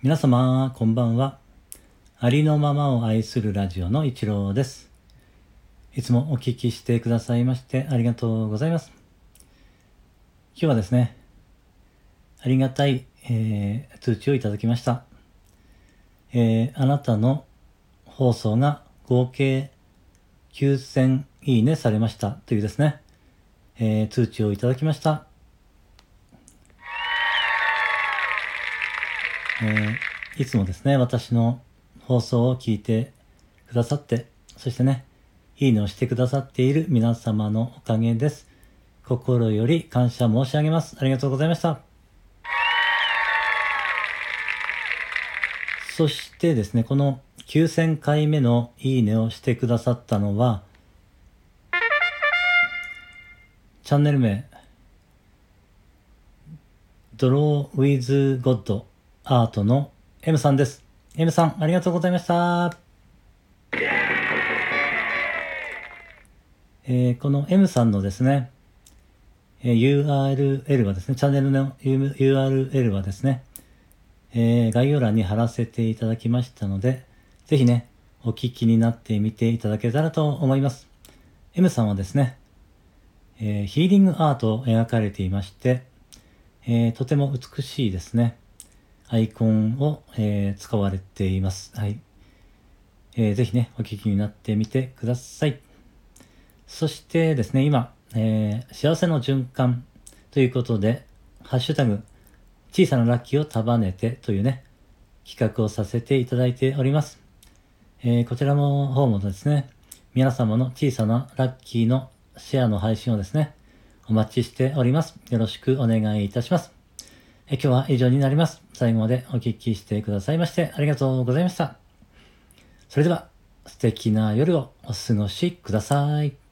皆様、こんばんは。ありのままを愛するラジオの一郎です。いつもお聞きしてくださいましてありがとうございます。今日はですね、ありがたい、えー、通知をいただきました。えー、あなたの放送が合計9000いいねされましたというですね、えー、通知をいただきました。えー、いつもですね、私の放送を聞いてくださって、そしてね、いいねをしてくださっている皆様のおかげです。心より感謝申し上げます。ありがとうございました。そしてですね、この9000回目のいいねをしてくださったのは、チャンネル名、ドローウィズゴッドアートの M さんです。M さん、ありがとうございました。えー、この M さんのですね、えー、URL はですね、チャンネルの URL はですね、えー、概要欄に貼らせていただきましたので、ぜひね、お聞きになってみていただけたらと思います。M さんはですね、えー、ヒーリングアートを描かれていまして、えー、とても美しいですね。アイコンを、えー、使われています。はい。えー、ぜひね、お聞きになってみてください。そしてですね、今、えー、幸せの循環ということで、ハッシュタグ、小さなラッキーを束ねてというね、企画をさせていただいております。えー、こちらの方もですね、皆様の小さなラッキーのシェアの配信をですね、お待ちしております。よろしくお願いいたします。え今日は以上になります。最後までお聞きしてくださいましてありがとうございました。それでは素敵な夜をお過ごしください。